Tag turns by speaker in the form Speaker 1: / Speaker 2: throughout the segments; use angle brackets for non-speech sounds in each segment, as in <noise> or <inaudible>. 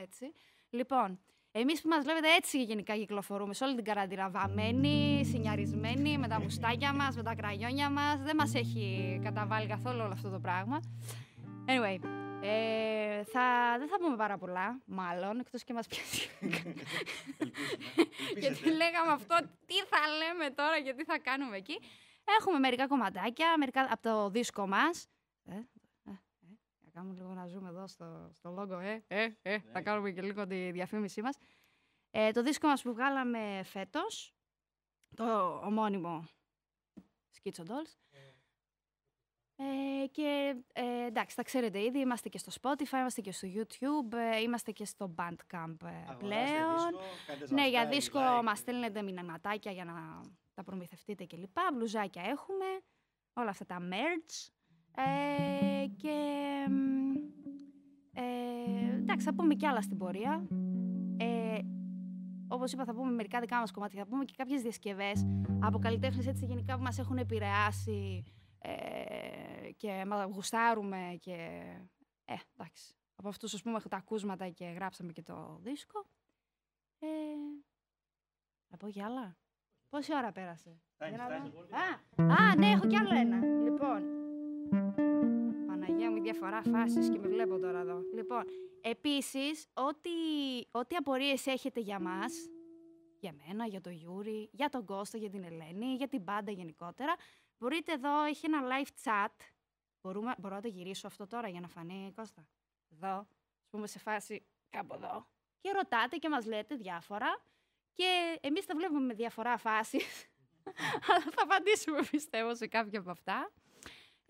Speaker 1: Έτσι. Λοιπόν, εμείς που μας βλέπετε έτσι γενικά κυκλοφορούμε σε όλη την καραντίνα. Βαμμένοι, συνιαρισμένοι, με τα μουστάκια μας, με τα κραγιόνια μας. Δεν μας έχει καταβάλει καθόλου όλο αυτό το πράγμα. Anyway, ε, θα, δεν θα πούμε πάρα πολλά, μάλλον, εκτός και μας πιάσει. γιατί λέγαμε αυτό, τι θα λέμε τώρα και τι θα κάνουμε εκεί. Έχουμε μερικά κομματάκια, μερικά από το δίσκο μας. Ε, ε, ε, θα κάνουμε λίγο να ζούμε εδώ στο, στο λόγο, ε, ε, ε, θα κάνουμε και λίγο τη διαφήμισή μας. Ε, το δίσκο μας που βγάλαμε φέτος, το ομώνυμο Schizo Dolls, ε, και ε, εντάξει, τα ξέρετε ήδη, είμαστε και στο Spotify, είμαστε και στο YouTube, ε, είμαστε και στο Bandcamp ε, πλέον.
Speaker 2: Δίσκο,
Speaker 1: ναι, για δίσκο like. μας στέλνετε μηνυματάκια για να τα προμηθευτείτε κλπ. Μπλουζάκια έχουμε, όλα αυτά τα merch. Ε, και ε, εντάξει, θα πούμε κι άλλα στην πορεία. Ε, Όπως είπα, θα πούμε μερικά δικά μας κομμάτια. Θα πούμε και κάποιες διασκευές από καλλιτέχνες έτσι γενικά που μας έχουν επηρεάσει ε, και μας γουστάρουμε και ε, εντάξει. Από αυτούς, ας πούμε, τα ακούσματα και γράψαμε και το δίσκο. Ε, να πω κι άλλα. Πόση ώρα πέρασε; Για να δω. Α, α, ναι, έχω κι άλλο ένα. Λοιπόν, Παναγία μου, η διαφορά φάσης και με βλέπω τώρα εδώ. Λοιπόν, επίσης, ό,τι, ό,τι απορίες έχετε για μας, για μένα, για τον Γιούρι, για τον Κώστα, για την Ελένη, για την μπάντα γενικότερα, Μπορείτε εδώ, έχει ένα live chat. Μπορούμε, μπορώ να το γυρίσω αυτό τώρα για να φανεί, Κώστα; Εδώ, ας πούμε σε φάση κάπου εδώ. Και ρωτάτε και μας λέτε διάφορα. Και εμείς τα βλέπουμε με διαφορά φάσης. <laughs> Αλλά θα απαντήσουμε, πιστεύω, σε κάποια από αυτά.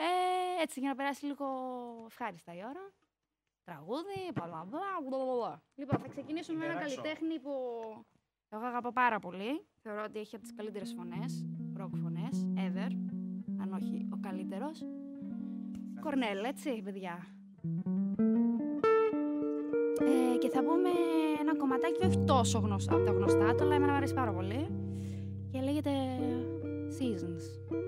Speaker 1: Ε, έτσι, για να περάσει λίγο ευχάριστα η ώρα. Τραγούδι, μπλα μπλα Λοιπόν, θα ξεκινήσουμε με ένα καλλιτέχνη που εγώ αγαπώ πάρα πολύ. Θεωρώ ότι έχει από τις καλύτερες φωνές, rock φωνές, ever αν όχι ο καλύτερος. Κορνέλ, έτσι, παιδιά. Ε, και θα πούμε ένα κομματάκι όχι τόσο γνωστό από τα γνωστά του, αλλά εμένα μου αρέσει πάρα πολύ. Και λέγεται Seasons.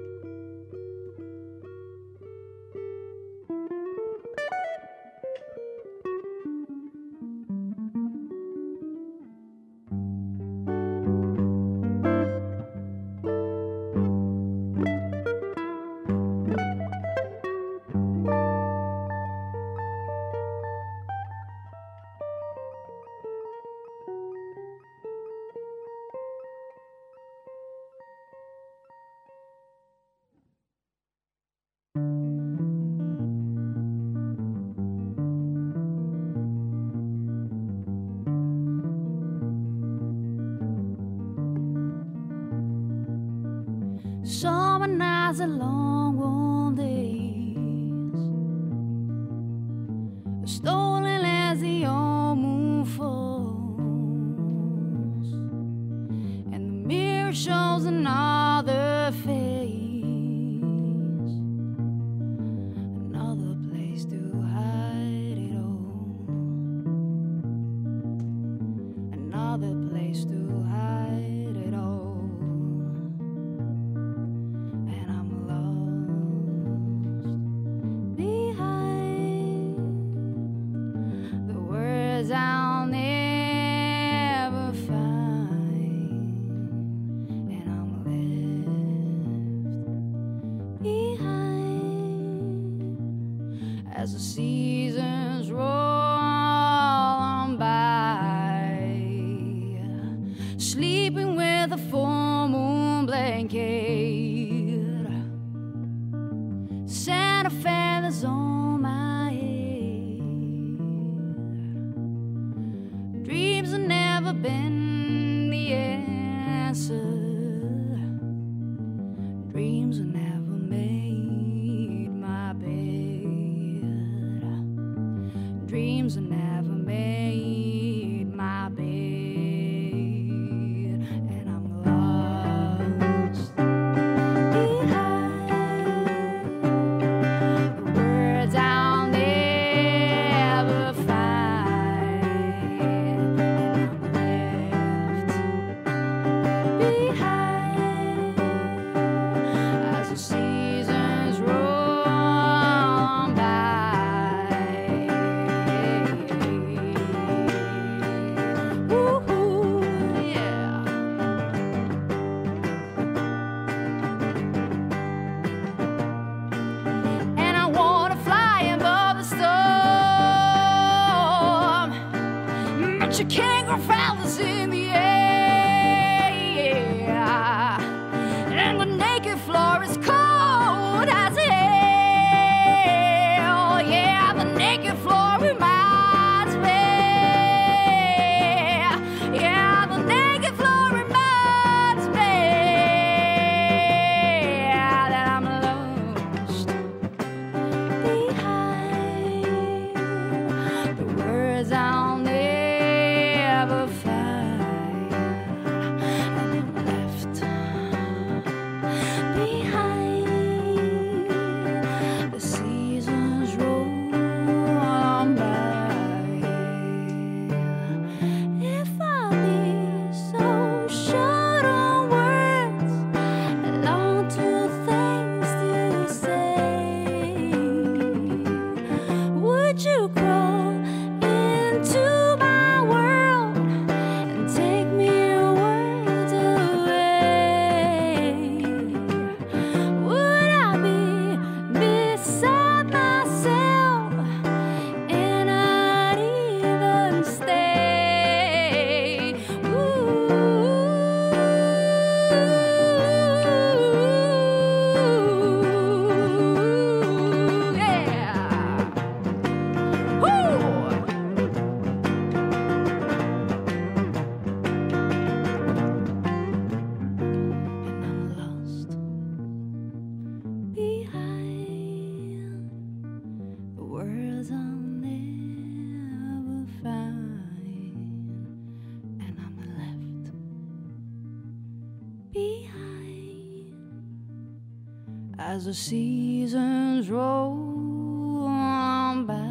Speaker 1: As the seasons roll on by.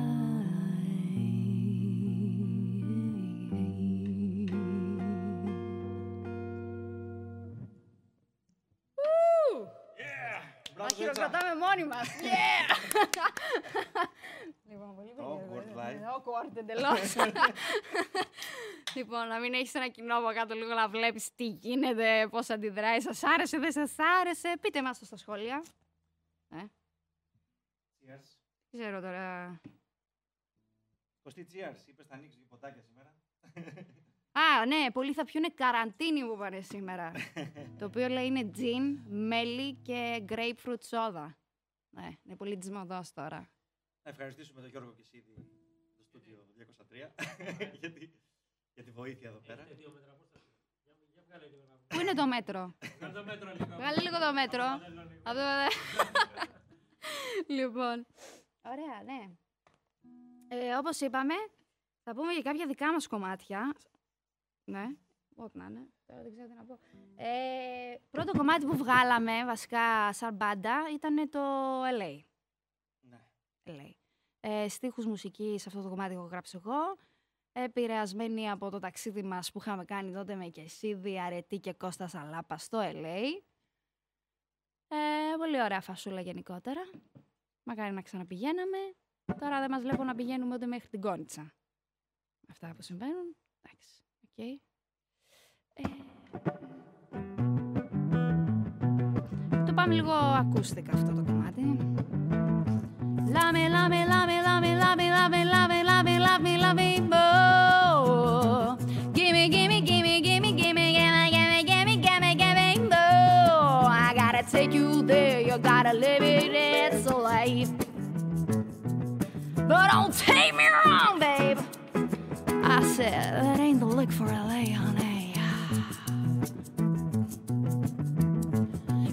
Speaker 2: Μπράβο, Ζέτσα.
Speaker 1: Χειροκροτάμε μόνοι μα. Yeah! λοιπόν, πολύ
Speaker 2: Awkward
Speaker 1: περίεργο.
Speaker 2: live.
Speaker 1: Awkward εντελώ. λοιπόν, να μην έχει ένα κοινό από κάτω λίγο να βλέπει τι γίνεται, πώ αντιδράει. Σα άρεσε, δεν σα άρεσε. Πείτε μα στα σχόλια. Ε,
Speaker 2: Cheers.
Speaker 1: δεν ξέρω τώρα.
Speaker 2: Κωστή, cheers. Είπες θα ανοίξεις ποτάκια σήμερα.
Speaker 1: Α, ναι, πολλοί θα πιούνε καραντίνη που πάνε σήμερα. το οποίο λέει είναι τζιν, μέλι και grapefruit soda. Ναι, είναι πολύ της μοδός τώρα.
Speaker 2: Να ευχαριστήσουμε τον Γιώργο Κεσίδη, το στούντιο 203, για, τη, για τη βοήθεια εδώ πέρα.
Speaker 1: Πού είναι το μέτρο; Βγάλε λίγο το μέτρο. Αυτό δεν- <laughs> λοιπόν, ωραία, ναι. Ε, όπως είπαμε, θα πούμε για κάποια δικά μας κομμάτια. Ναι, ό,τι να είναι. Τώρα δεν ξέρω τι να πω. Ε, πρώτο κομμάτι που βγάλαμε, βασικά σαν μπάντα, ήταν το LA.
Speaker 2: Ναι.
Speaker 1: LA. Ε, στίχους μουσικής, αυτό το κομμάτι έχω γράψει εγώ. Επηρεασμένοι από το ταξίδι μας που είχαμε κάνει τότε με Κεσίδη, Αρετή και Κώστα Σαλάπα στο LA. Ε, πολύ ωραία φασούλα γενικότερα. Μακάρι να ξαναπηγαίναμε. Τώρα δεν μας βλέπω να πηγαίνουμε ούτε μέχρι την Κόνιτσα. Αυτά που συμβαίνουν. Εντάξει. οκ. Ε, το πάμε λίγο ακούστικα αυτό το κομμάτι. Love me, love me, love me, love me, love me, love take you there, you gotta live it, it's a life. But don't take me wrong, babe. I said, that ain't the lick for LA, honey.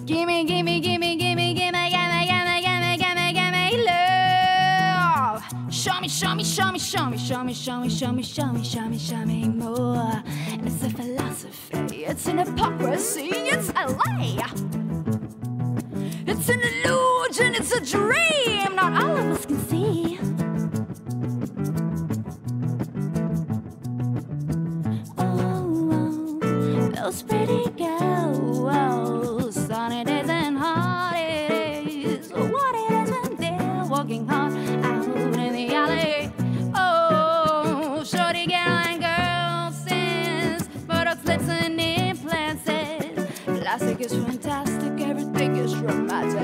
Speaker 1: Gimme, gimme, gimme, gimme, gimme, gimme, gimme, gimme, gimme, gimme love. Show me, show me, show me, show me, show me, show me, show me, show me, show me, show me more. It's a philosophy, it's an hypocrisy, it's a lie. It's an illusion, it's a dream, not all of us can see. Oh, oh those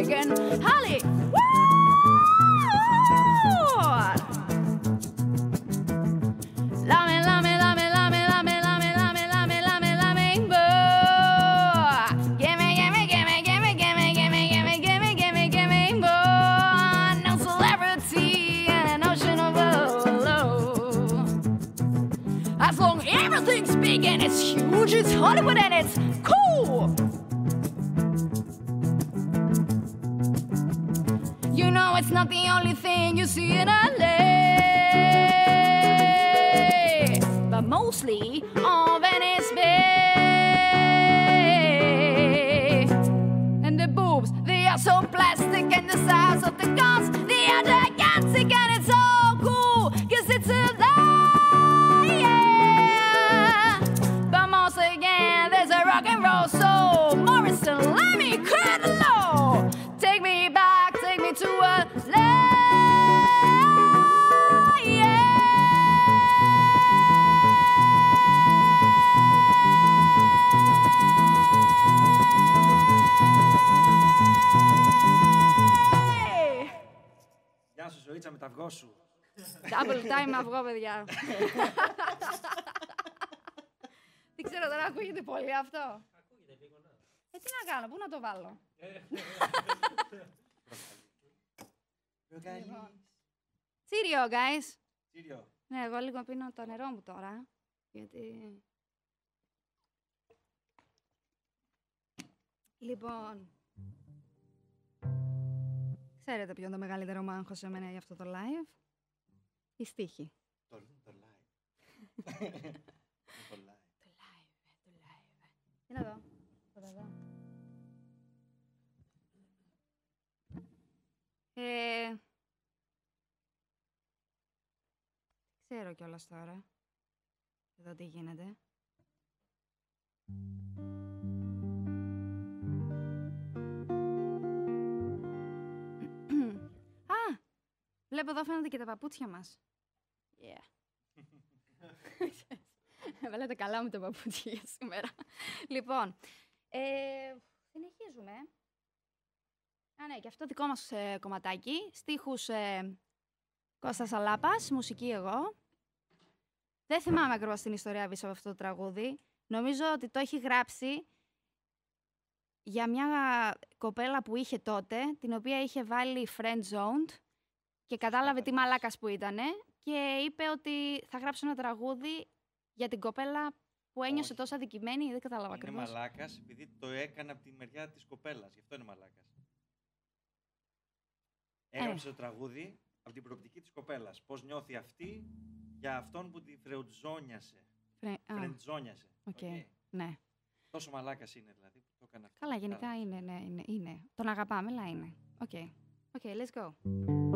Speaker 1: again. Holly! Gimme, gimme, gimme, gimme, gimme, gimme, gimme, gimme, gimme, gimme! No celebrity and an ocean of. As long everything's big and it's huge, it's Hollywood and it's not the only thing you see in LA. But mostly
Speaker 2: τα αυγό σου.
Speaker 1: Double time αυγό, παιδιά. Δεν ξέρω τώρα, ακούγεται πολύ αυτό.
Speaker 3: Ακούγεται λίγο, ναι.
Speaker 1: Ε, τι να κάνω, πού να το βάλω.
Speaker 2: Λοιπόν.
Speaker 1: Τσίριο, guys.
Speaker 2: Κύριο.
Speaker 1: Ναι, εγώ λίγο πίνω το νερό μου τώρα. Γιατί. Λοιπόν. Ξέρετε ποιο είναι το μεγαλύτερο μάγχος σε μένα για αυτό το live; Η στίχη.
Speaker 2: Το, το live. <laughs> το live.
Speaker 1: Το live, το live. Τι να δω. Το δω. Ε, ξέρω κιόλας τώρα. Εδώ τι γίνεται. Βλέπω εδώ φαίνονται και τα παπούτσια μας. Yeah. <laughs> Βάλετε καλά μου τα παπούτσια για σήμερα. λοιπόν, ε, συνεχίζουμε. Α, ναι, και αυτό δικό μας ε, κομματάκι. Στίχους ε, Κώστας Αλάπας, μουσική εγώ. Δεν θυμάμαι ακριβώς την ιστορία πίσω από αυτό το τραγούδι. Νομίζω ότι το έχει γράψει για μια κοπέλα που είχε τότε, την οποία είχε βάλει friend zoned και κατάλαβε τι μαλάκας που ήτανε και είπε ότι θα γράψω ένα τραγούδι για την κοπέλα που ένιωσε
Speaker 2: Όχι.
Speaker 1: τόσο αδικημένη, δεν κατάλαβα
Speaker 2: Είναι
Speaker 1: ακριβώς.
Speaker 2: μαλάκας επειδή το έκανε από τη μεριά της κοπέλας. Γι' αυτό είναι μαλάκας. Έγραψε το τραγούδι από την προοπτική της κοπέλας. Πώς νιώθει αυτή για αυτόν που τη φρεντζόνιασε.
Speaker 1: Φρε- α,
Speaker 2: Φρεντζόνιασε.
Speaker 1: OK.
Speaker 2: OK.
Speaker 1: ναι.
Speaker 2: Τόσο μαλάκας είναι δηλαδή που το έκανε αυτό.
Speaker 1: Καλά,
Speaker 2: Κατάλαβες.
Speaker 1: γενικά είναι, ναι, είναι, είναι. Τον αγαπάμε, αλλά είναι. OK. OK, let's go.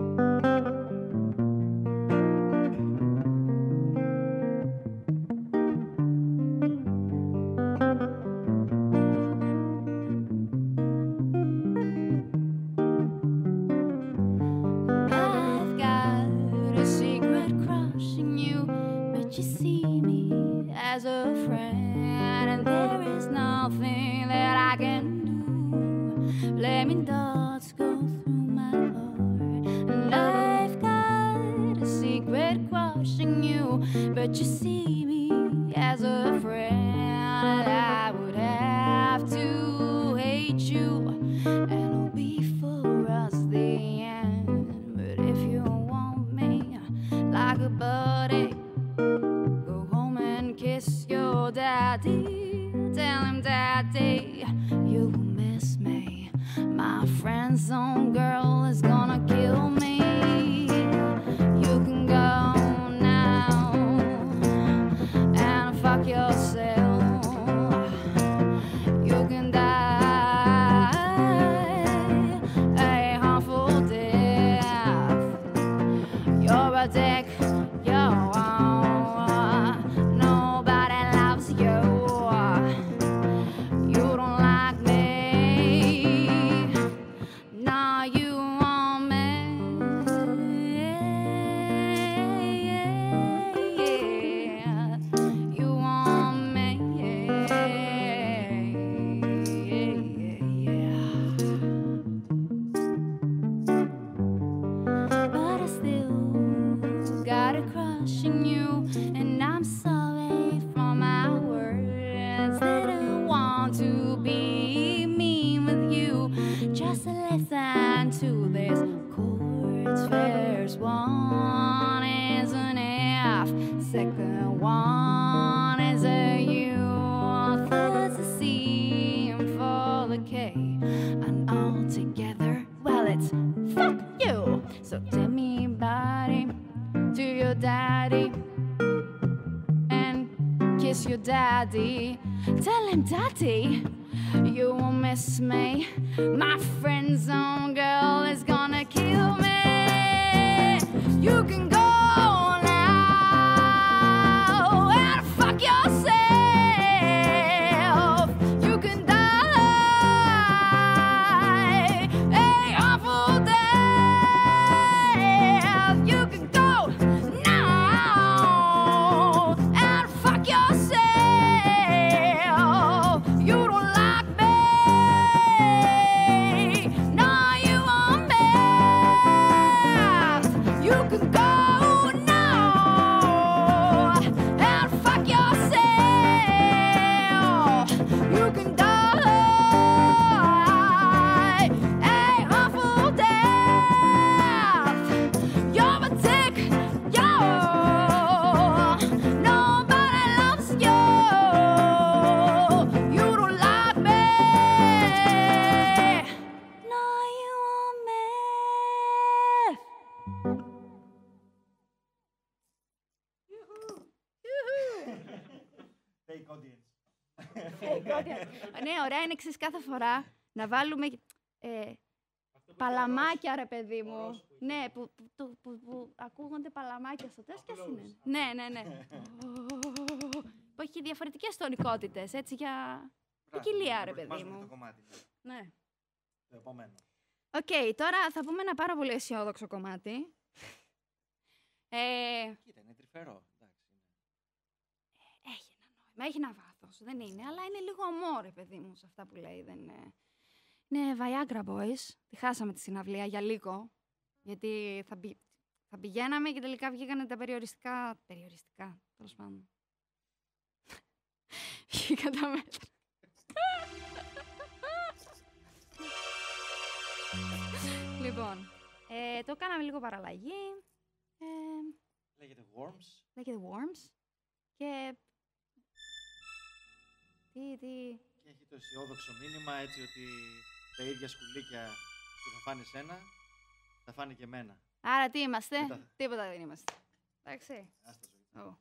Speaker 1: Κάθε φορά να βάλουμε ε, παλαμάκια, ρε παιδί μου. Ναι, που, που, που, που- που ακούγονται παλαμάκια στο τέλος. Ποιες είναι. Ναι, ναι, ναι. που έχει διαφορετικές τονικότητες, έτσι, για ποικιλία, ρε παιδί
Speaker 2: Προετοιμάζουμε
Speaker 1: μου.
Speaker 2: Το κομμάτι. ναι.
Speaker 1: Ναι.
Speaker 2: Το επόμενο.
Speaker 1: Οκ, τώρα θα πούμε ένα πάρα πολύ αισιόδοξο κομμάτι. Ε,
Speaker 2: Κοίτα, είναι τρυφερό. Εντάξει.
Speaker 1: έχει ένα νόημα, έχει ένα βάθος. Δεν είναι, αλλά είναι λίγο ομό, ρε παιδί μου, σε αυτά που λέει. Δεν είναι... Είναι Viagra Boys. Τη χάσαμε τη συναυλία για λίγο. Γιατί θα, πη- θα πηγαίναμε και τελικά βγήκαν τα περιοριστικά. Περιοριστικά, τέλος πάντων. <laughs> Βγήκαν τα μέτρα. <laughs> λοιπόν, ε, το κάναμε λίγο παραλλαγή. Ε,
Speaker 2: Λέγεται Worms.
Speaker 1: λέγεται Worms. Και... Τι, τι...
Speaker 2: Και έχει το αισιόδοξο μήνυμα έτσι ότι τα ίδια σκουλίκια που θα φάνε σένα, θα φάνε και εμένα.
Speaker 1: Άρα τι είμαστε,
Speaker 2: Κοίτα.
Speaker 1: τίποτα δεν είμαστε. Εντάξει.
Speaker 2: Άστα ζωή.
Speaker 1: Ω.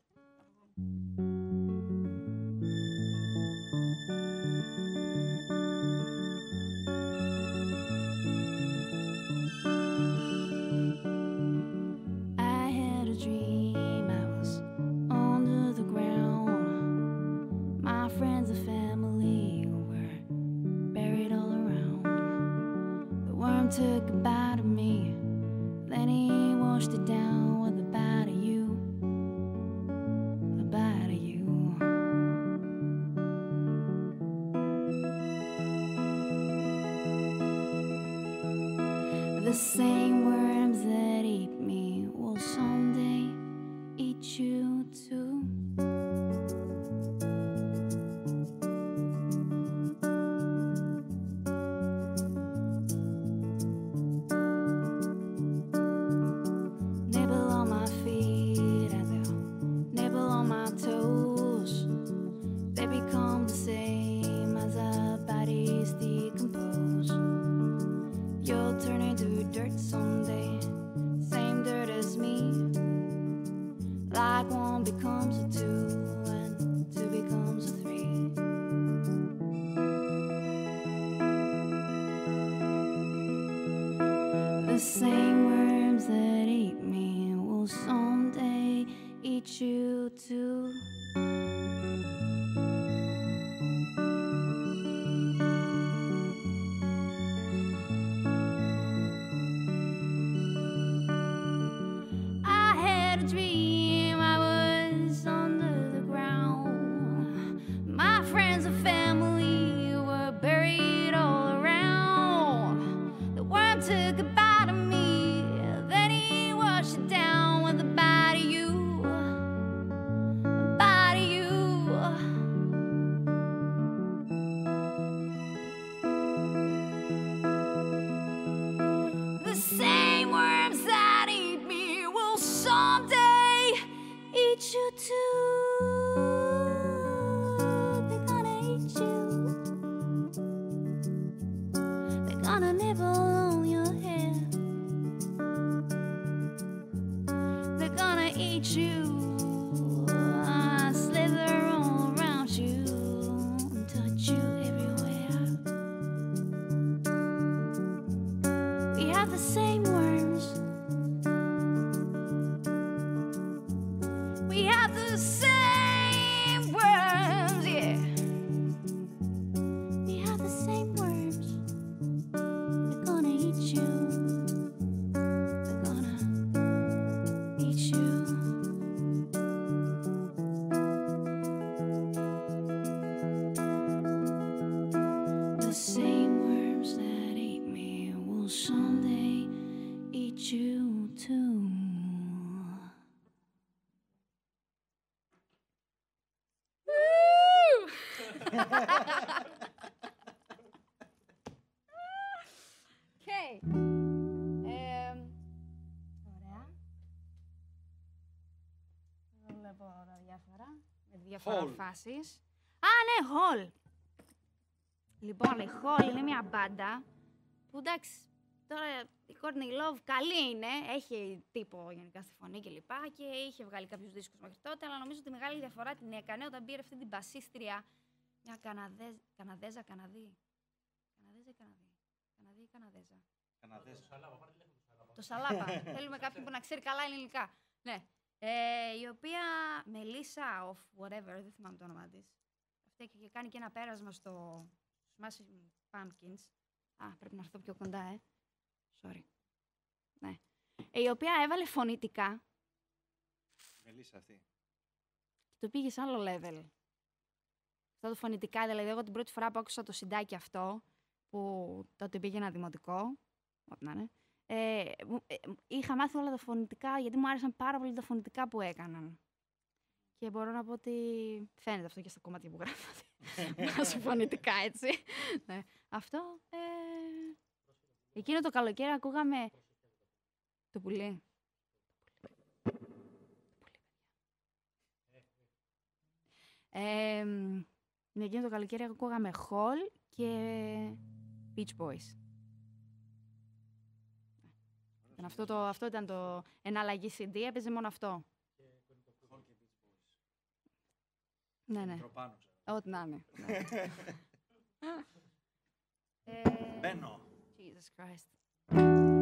Speaker 1: διάφορα
Speaker 2: Hall.
Speaker 1: φάσεις. Α, ναι, Hall. Λοιπόν, η Hall είναι μια μπάντα που εντάξει, τώρα η Courtney Love καλή είναι, έχει τύπο γενικά στη φωνή κλπ. Και, και είχε βγάλει κάποιους δίσκους μέχρι τότε, αλλά νομίζω ότι η μεγάλη διαφορά την έκανε όταν πήρε αυτή την μπασίστρια, μια Καναδέζ, Καναδέζα, Καναδί. Καναδέζα ή Καναδί; Καναδί ή Καναδέζα;
Speaker 2: Καναδές.
Speaker 1: Το Σαλάπα. Θέλουμε κάποιον που να ξέρει καλά ελληνικά. Ναι. Ε, η οποία Μελίσσα of whatever, δεν θυμάμαι το όνομά της. Αυτή έχει κάνει και ένα πέρασμα στο Smashing Pumpkins. Α, πρέπει να έρθω πιο κοντά, ε. Sorry. Ναι. Ε, η οποία έβαλε φωνητικά
Speaker 2: Μελίσσα αυτή.
Speaker 1: και το πήγε σε άλλο level. Αυτό το φωνητικά, δηλαδή εγώ την πρώτη φορά που άκουσα το συντάκι αυτό, που τότε πήγαινα δημοτικό, ό,τι να είναι, ε, μου- ε, είχα μάθει όλα τα φωνητικά, γιατί μου άρεσαν πάρα πολύ τα φωνητικά που έκαναν. Και μπορώ να πω ότι φαίνεται αυτό και στα κομμάτια που γράφατε. <laughs> Βάζω φωνητικά, έτσι. ναι. Αυτό, ε, εκείνο το καλοκαίρι ακούγαμε... Το πουλί. Ε, ναι, εκείνο το καλοκαίρι ακούγαμε Hall και Beach Boys. Ήταν αυτό, το, αυτό ήταν το εναλλαγή CD, έπαιζε μόνο αυτό.
Speaker 2: Hall και Beach Boys.
Speaker 1: Ναι, ναι,
Speaker 2: Μικροπάνω, ξέρω.
Speaker 1: ό,τι να είναι. ναι. ε,
Speaker 2: Μπαίνω.
Speaker 1: Jesus Christ.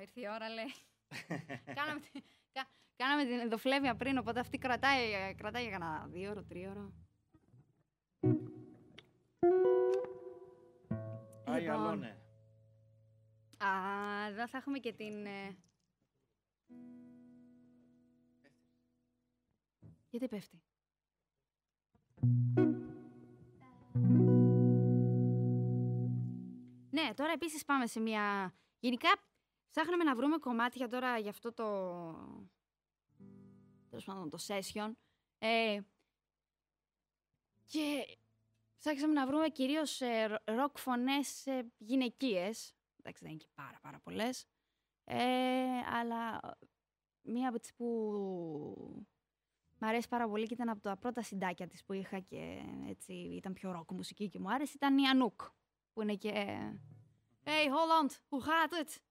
Speaker 1: Ήρθε η ώρα, λέει. κάναμε, την, κα, κάναμε την ενδοφλέβεια πριν, οπότε αυτή κρατάει, ε, κρατάει για κανένα δύο ώρο, τρία
Speaker 2: Άι,
Speaker 1: Λοιπόν.
Speaker 2: αλώνε.
Speaker 1: Α, εδώ θα έχουμε και την... ε, Γιατί πέφτει; Ναι, τώρα επίσης πάμε σε μια... Γενικά, ψάχναμε να βρούμε κομμάτια τώρα για αυτό το... Τέλος πάντων, το session. Ε, και ψάξαμε να βρούμε κυρίως ε, ροκ φωνές ε, γυναικείες. Εντάξει, δεν είναι και πάρα πάρα πολλές. Ε, αλλά μία από τις που μ' αρέσει πάρα πολύ και ήταν από τα πρώτα συντάκια της που είχα και έτσι ήταν πιο ροκ μουσική και μου άρεσε ήταν η Anouk που είναι και Hey Holland, hoe gaat het?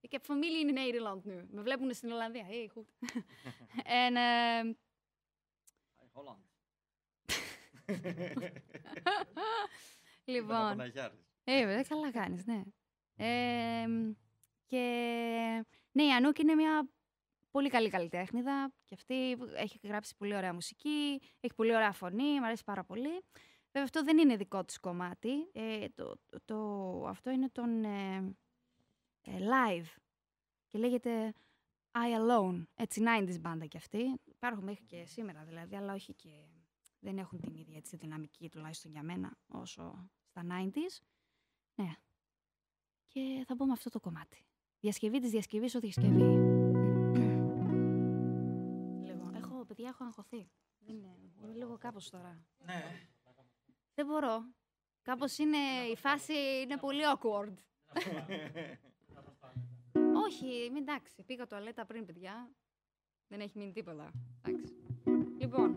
Speaker 1: Ik heb familie in Nederland nu. Με βλέπουν στην Ολλανδία. Hey, goed. <laughs> en eh,
Speaker 2: Άι, Holland.
Speaker 1: λοιπόν, Ε, βέβαια, καλά κάνεις, ναι. Ε, και ναι, η Ανούκ είναι μια πολύ καλή καλλιτέχνηδα και αυτή έχει γράψει πολύ ωραία μουσική, έχει πολύ ωραία φωνή, μου αρέσει πάρα πολύ. Βέβαια αυτό δεν είναι δικό της κομμάτι, ε, το, το, το- αυτό είναι τον ε, ε, live και λέγεται I Alone, έτσι 90s μπάντα κι αυτή. Υπάρχουν μέχρι και σήμερα δηλαδή, αλλά όχι και δεν έχουν την ίδια έτσι, δυναμική τουλάχιστον για μένα όσο στα 90s. Ναι. Και θα μπω με αυτό το κομμάτι. Διασκευή της διασκευής ο διασκευή. Λίγο. Έχω, παιδιά, έχω αγχωθεί. Είναι, είμαι λίγο κάπως τώρα.
Speaker 2: Ναι.
Speaker 1: Δεν μπορώ. Κάπως είναι, η φάση είναι πολύ awkward. Όχι, είμαι εντάξει. Πήγα τουαλέτα πριν, παιδιά. Δεν έχει μείνει τίποτα. Εντάξει. Λοιπόν.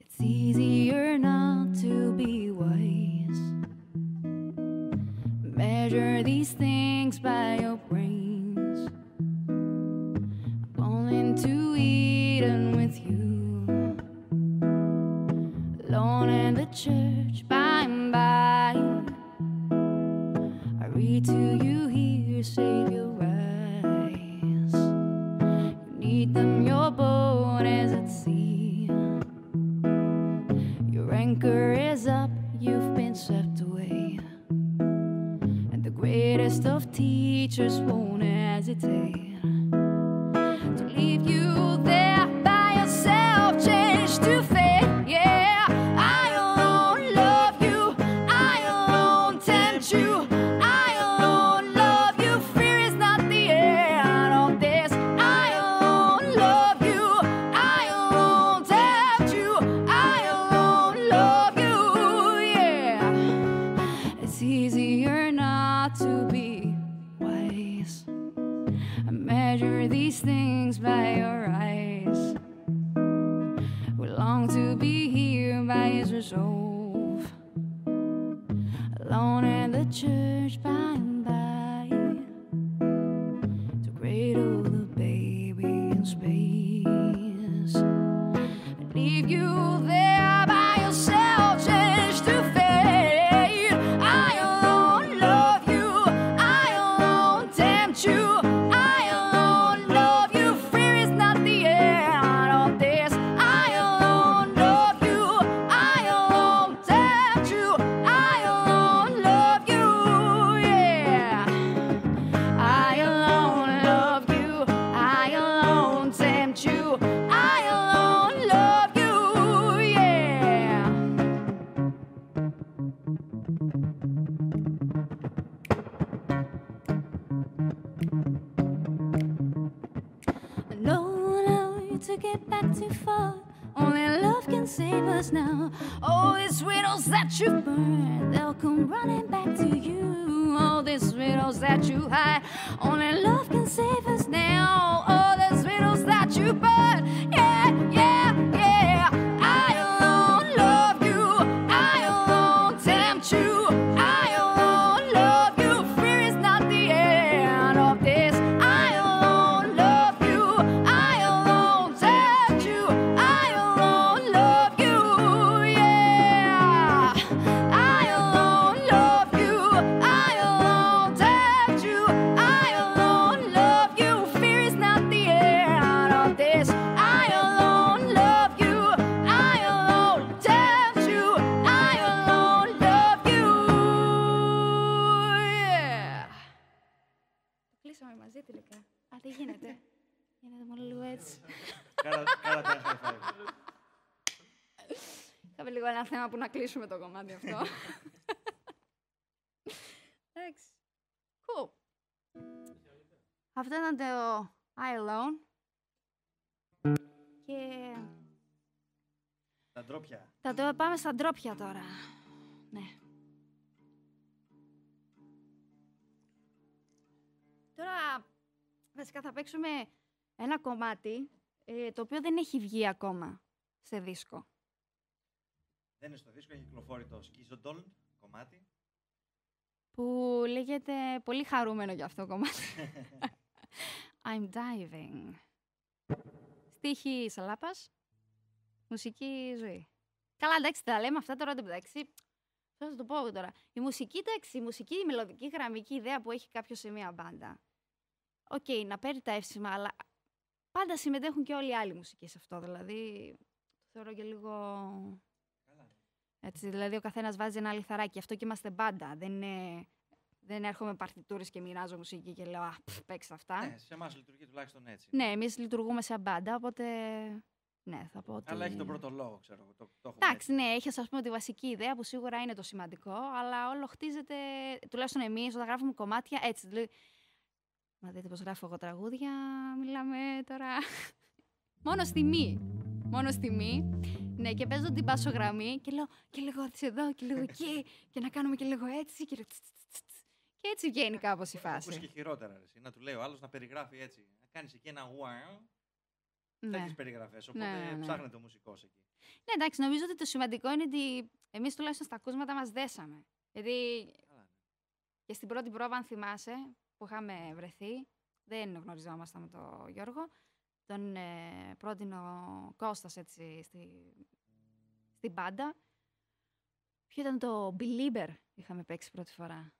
Speaker 1: It's easier not to be wise. Measure these things by your brains. Κλείσουμε το κομμάτι αυτό. Εντάξει. Cool. Αυτό ήταν το I Alone. Και
Speaker 2: Τα ντρόπια.
Speaker 1: θα το πάμε στα ντρόπια τώρα. Ναι. Τώρα, βασικά θα παίξουμε ένα κομμάτι ε, το οποίο δεν έχει βγει ακόμα σε δίσκο.
Speaker 2: Δεν είναι στο δίσκο, έχει κυκλοφορήσει το Schizodolls κομμάτι.
Speaker 1: που λέγεται πολύ χαρούμενο για αυτό το κομμάτι. <laughs> I'm diving. Στίχοι Σαλάπας, μουσική ζωή. Καλά, εντάξει, τα λέμε αυτά τώρα, εντάξει. Θα σας το πω τώρα. Η μουσική, εντάξει, η μουσική, η μελωδική γραμμική ιδέα που έχει κάποιο σε μία μπάντα. Οκ, να παίρνει τα εύσημα, αλλά πάντα συμμετέχουν και όλοι οι άλλοι μουσικοί σε αυτό. Δηλαδή, το θεωρώ και λίγο
Speaker 2: Καλά.
Speaker 1: Έτσι, δηλαδή ο καθένας βάζει ένα λιθαράκι. Αυτό και είμαστε μπάντα. Δεν, είναι... δεν έρχομαι παρτιτούρες και μοιράζω μουσική και λέω Α, πφ, παίξτε αυτά.
Speaker 2: Ναι, σε εμάς λειτουργεί τουλάχιστον έτσι.
Speaker 1: Ναι, εμείς λειτουργούμε σαν μπάντα, οπότε. Ναι, θα πω ότι.
Speaker 2: Αλλά έχει τον πρώτο λόγο, ξέρω εγώ. Το, το έχουμε
Speaker 1: Εντάξει, ναι, έχεις ας πούμε τη βασική ιδέα που σίγουρα είναι το σημαντικό, αλλά όλο χτίζεται. Τουλάχιστον εμείς όταν γράφουμε κομμάτια έτσι. Δηλαδή, μα δείτε πώς γράφω εγώ τραγούδια. Μιλάμε τώρα. <laughs> Μόνο στη μη. Μόνο στη μη. Ναι, και παίζω την πάσογραμμή και λέω και λίγο έτσι εδώ και λίγο εκεί. και να κάνουμε και λίγο έτσι. Και, λίγο τς, τς, τς, τς. και έτσι βγαίνει κάπως η
Speaker 2: Ακούς
Speaker 1: φάση.
Speaker 2: και χειρότερα. Ρε, εσύ, να του λέει ο άλλος να περιγράφει έτσι. Να κάνεις εκεί ένα wow.
Speaker 1: Ναι.
Speaker 2: Τέτοιες περιγραφές. Οπότε
Speaker 1: Ναι, ναι, ναι.
Speaker 2: ψάχνεται ο μουσικός εκεί.
Speaker 1: ναι, εντάξει, νομίζω ότι το σημαντικό είναι ότι εμείς τουλάχιστον στα ακούσματα μας δέσαμε. Γιατί
Speaker 2: Καλά, ναι.
Speaker 1: Και στην πρώτη πρόβα, αν θυμάσαι, που είχαμε βρεθεί, δεν γνωριζόμασταν με τον Γιώργο. Τον ε, πρότεινε ο Κώστας έτσι στη, στην πάντα. Ποιο ήταν το Belieber είχαμε παίξει πρώτη φορά.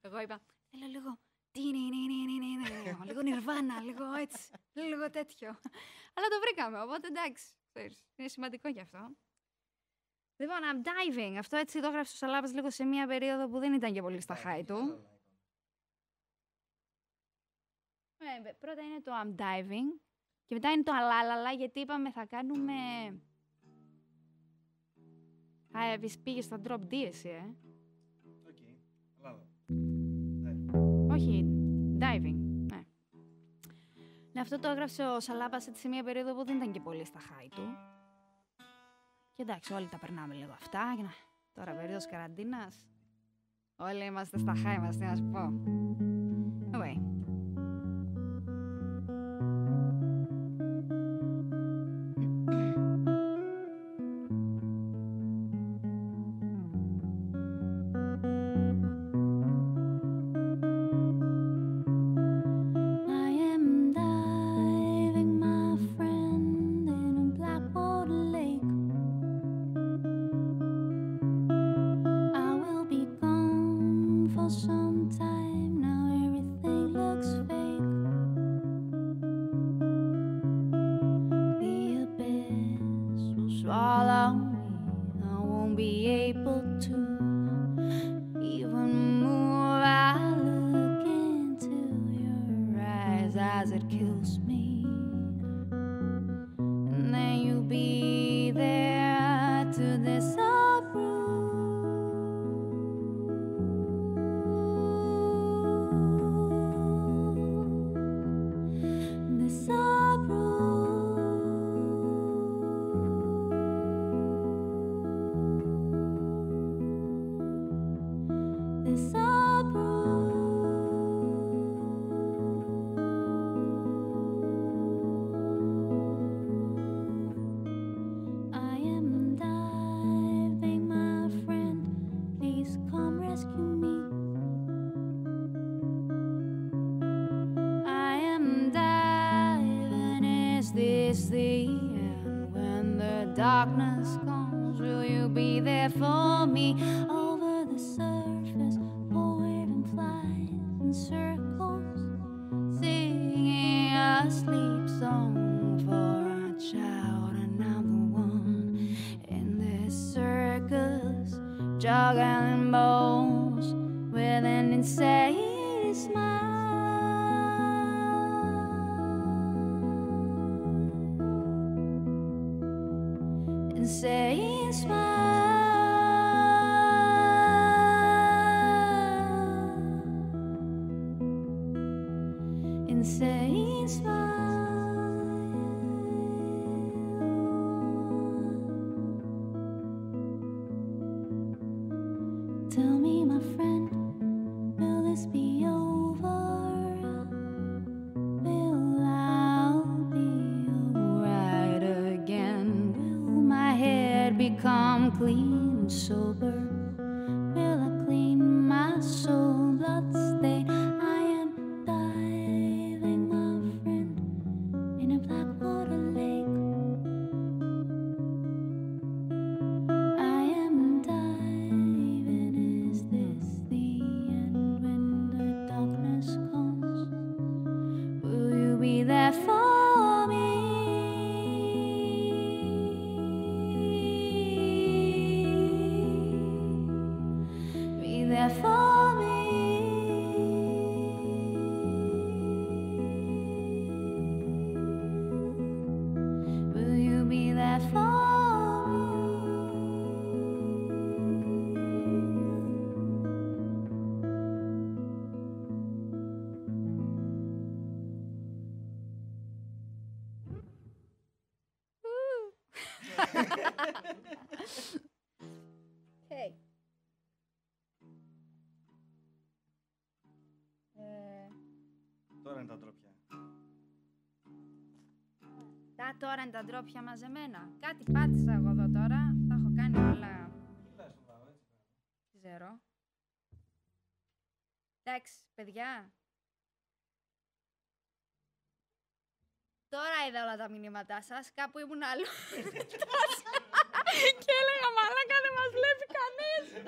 Speaker 1: Εγώ είπα, θέλω λίγο λίγο νιρβάνα, λίγο έτσι, λίγο τέτοιο. Αλλά το βρήκαμε, οπότε εντάξει, ξέρεις, είναι σημαντικό γι' αυτό. Λοιπόν, I'm diving. Αυτό έτσι το έγραψε ο Σαλάβας λίγο σε μια περίοδο που δεν ήταν και πολύ στα high του. Ε, πρώτα είναι το I'm diving και μετά είναι το αλάλαλα γιατί είπαμε θα κάνουμε... Α, επίσης πήγες στα drop D εσύ, ε.
Speaker 2: Οκ. Ελλάδα.
Speaker 1: Όχι, diving. Ναι. ναι, αυτό το έγραψε ο Σαλάπας έτσι σε μια περίοδο που δεν ήταν και πολύ στα high του. Και εντάξει, όλοι τα περνάμε λίγο αυτά. Και να... Τώρα, περίοδος καραντίνας. Όλοι είμαστε στα high μας, τι να σου πω. As it kills me.
Speaker 2: Τα
Speaker 1: τώρα είναι τα ντρόπια μαζεμένα. Κάτι πάτησα εγώ εδώ τώρα. Τα έχω κάνει όλα. Δεν ξέρω. Εντάξει, παιδιά. Τώρα είδα όλα τα μηνύματά σας. Κάπου ήμουν αλλού. <laughs> και έλεγα μαλάκα δεν μας βλέπει κανείς. <laughs>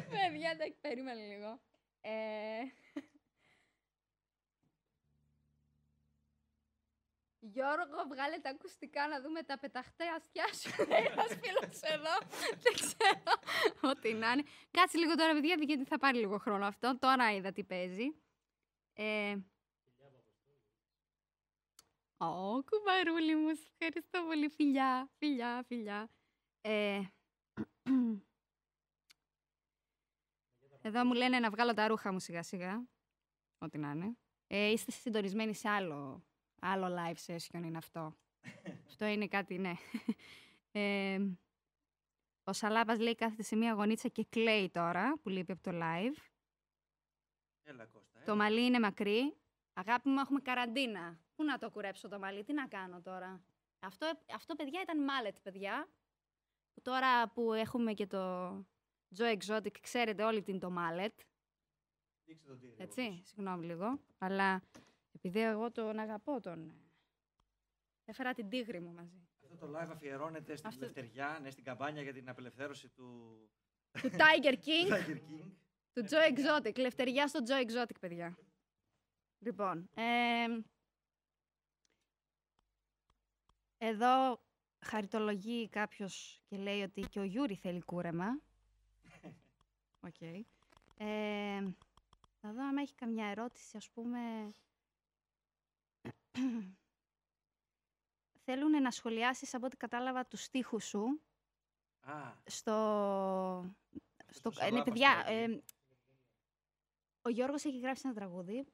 Speaker 1: <laughs> Παιδιά, εντάξει, περίμενε λίγο. Ε... Γιώργο, βγάλε τα ακουστικά να δούμε τα πεταχτέα αστιά σου. <laughs> Λέει ένας φίλος εδώ. Δεν ξέρω ό,τι να είναι. Κάτσε λίγο τώρα, παιδιά, γιατί θα πάρει λίγο χρόνο αυτό. Τώρα είδα τι παίζει. Ε... Ω, κουμπαρούλι μου, σε ευχαριστώ πολύ. Φιλιά, φιλιά, φιλιά. Ε... <clears throat> Εδώ μου λένε να βγάλω τα ρούχα μου σιγά σιγά. Ό,τι να είναι. Ε, είστε συντονισμένοι σε άλλο, άλλο live session είναι αυτό. <laughs> αυτό είναι κάτι, ναι. Ε, ο Σαλάπας λέει κάθεται σε μία γωνίτσα και κλαίει τώρα που λείπει από το live.
Speaker 2: Έλα Κώστα.
Speaker 1: Το
Speaker 2: έλα.
Speaker 1: μαλλί είναι μακρύ. Αγάπη μου, έχουμε καραντίνα. Πού να το κουρέψω το μαλλί, τι να κάνω τώρα. Αυτό, αυτό παιδιά, ήταν μάλετ, παιδιά. Που Τώρα που έχουμε και το Joe Exotic, ξέρετε όλοι τι είναι το μάλετ.
Speaker 2: Δείξε τον τίγρη.
Speaker 1: Έτσι, συγγνώμη λίγο. Αλλά επειδή εγώ τον αγαπώ τον... ε, Έφερα την τίγρη μου μαζί.
Speaker 2: Αυτό το live αφιερώνεται στην
Speaker 1: Αυτό-
Speaker 2: Λευτεριά, ναι, στην καμπάνια για την απελευθέρωση του
Speaker 1: του Tiger <laughs> King,
Speaker 2: Tiger King.
Speaker 1: του Joe Exotic. Λευτεριά στο Joe Exotic, παιδιά. Λοιπόν, ε, εδώ χαριτολογεί κάποιος και λέει ότι και ο Γιούρι θέλει κούρεμα. <laughs> Οκ. Ε, να δω αν έχει καμιά ερώτηση, ας πούμε. Θέλουν να σχολιάσεις, από ό,τι κατάλαβα, τους στίχους σου
Speaker 2: Α,
Speaker 1: στο... στο...
Speaker 2: στο
Speaker 1: ε, ναι,
Speaker 2: Σαλάπα
Speaker 1: παιδιά,
Speaker 2: στο
Speaker 1: ε, ο Γιώργος έχει γράψει ένα τραγούδι,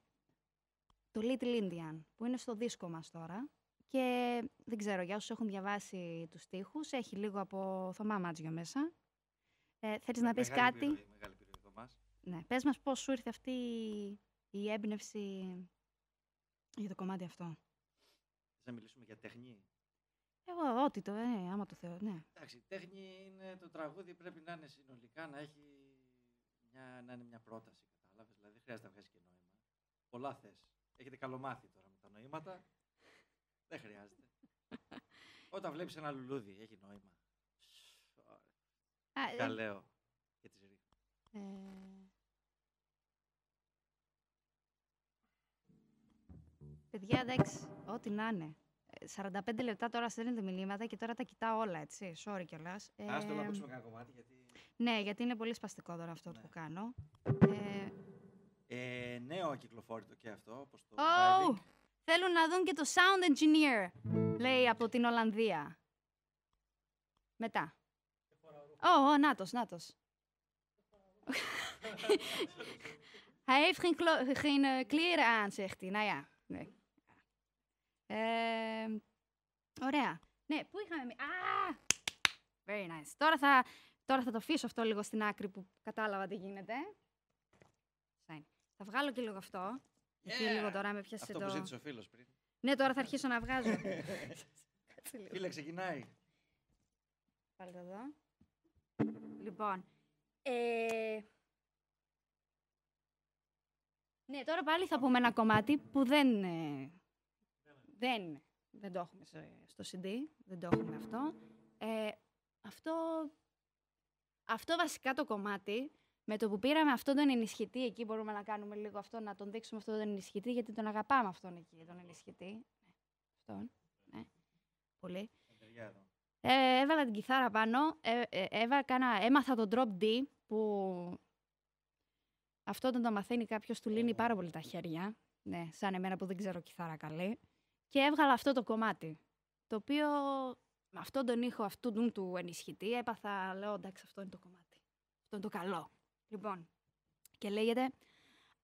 Speaker 1: το Little Indian, που είναι στο δίσκο μας τώρα. Και δεν ξέρω, για όσους έχουν διαβάσει τους στίχους, έχει λίγο από Θωμά Μάτζιο μέσα. Ε, θέλεις να πεις
Speaker 2: μεγάλη
Speaker 1: κάτι;
Speaker 2: επιρροή, Μεγάλη επιρροή από εμάς.
Speaker 1: Ναι, πες μας πώς σου ήρθε αυτή η έμπνευση για το κομμάτι αυτό.
Speaker 2: Θες να μιλήσουμε για τέχνη;
Speaker 1: Εγώ, ό,τι το, ε, άμα το θεωρώ, ναι.
Speaker 2: Εντάξει, τέχνη είναι το τραγούδι πρέπει να είναι συνολικά να έχει μια, να είναι μια πρόταση. Κατάλαβες, δηλαδή δεν χρειάζεται να βγάζει και νόημα. Πολλά θες. Έχετε καλομάθει τώρα με τα νοήματα. Δεν χρειάζεται. <laughs> Όταν βλέπεις ένα λουλούδι, έχει νόημα.
Speaker 1: Α, ε,
Speaker 2: Τα λέω. Και τις ρίχνω.
Speaker 1: Παιδιά, εντάξει, ό,τι να είναι. 45 λεπτά τώρα στέλνετε μηνύματα και τώρα τα κοιτάω όλα, έτσι. Sorry κιόλας.
Speaker 2: Άστο να ακούσουμε κανένα κομμάτι γιατί...
Speaker 1: ναι, γιατί είναι πολύ σπαστικό τώρα αυτό
Speaker 2: Ναι.
Speaker 1: που κάνω. Ε,
Speaker 2: Ε, νέο ακυκλοφόρητο και αυτό, όπως το
Speaker 1: Oh!
Speaker 2: diving.
Speaker 1: Θέλουν να δουν και το sound engineer, λέει από την Ολλανδία. Μετά. Oh, oh, νάτος, νάτος. <laughs> hij heeft geen, klo- geen eh, kleren aan, zegt hij. Nou ja, nee. Ehm, ωραία. Ναι, πού είχαμε... μει- Α! Very nice. Τώρα θα, τώρα θα το αφήσω αυτό λίγο στην άκρη που κατάλαβα τι γίνεται. Fine. Θα βγάλω και λίγο αυτό. Γιατί
Speaker 2: Yeah!
Speaker 1: λίγο τώρα με πιάσε
Speaker 2: Αυτό
Speaker 1: το...
Speaker 2: που ζήτησε ο φίλος πριν.
Speaker 1: Ναι, τώρα θα αρχίσω να βγάζω. <laughs> Κάτσε λίγο.
Speaker 2: Φίλε, ξεκινάει.
Speaker 1: Πάλι το εδώ. Λοιπόν. Ε... Ναι, τώρα πάλι θα πούμε ένα κομμάτι που δεν... ε, δεν, δεν το έχουμε σε- στο CD. Δεν το έχουμε αυτό. Ε, αυτό... Αυτό βασικά το κομμάτι, με το που πήραμε αυτόν τον ενισχυτή, εκεί μπορούμε να κάνουμε λίγο αυτό, να τον δείξουμε αυτόν τον ενισχυτή, γιατί τον αγαπάμε αυτόν εκεί, τον ενισχυτή. Ναι, Αυτόν, ναι. Πολύ.
Speaker 2: Εντεριά εδώ.
Speaker 1: Ε, έβαλα την κιθάρα πάνω, ε, ε, έβαλα, κάνα, έμαθα το drop D που αυτό όταν το μαθαίνει κάποιος του λύνει πάρα πολύ τα χέρια. Ναι, σαν εμένα που δεν ξέρω κιθάρα καλή. Και έβγαλα αυτό το κομμάτι. Το οποίο με αυτόν τον ήχο αυτού του, του ενισχυτή έπαθα, λέω εντάξει αυτό είναι το κομμάτι. Αυτό είναι το καλό. Λοιπόν, και λέγεται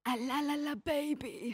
Speaker 1: Αλάλαλα baby.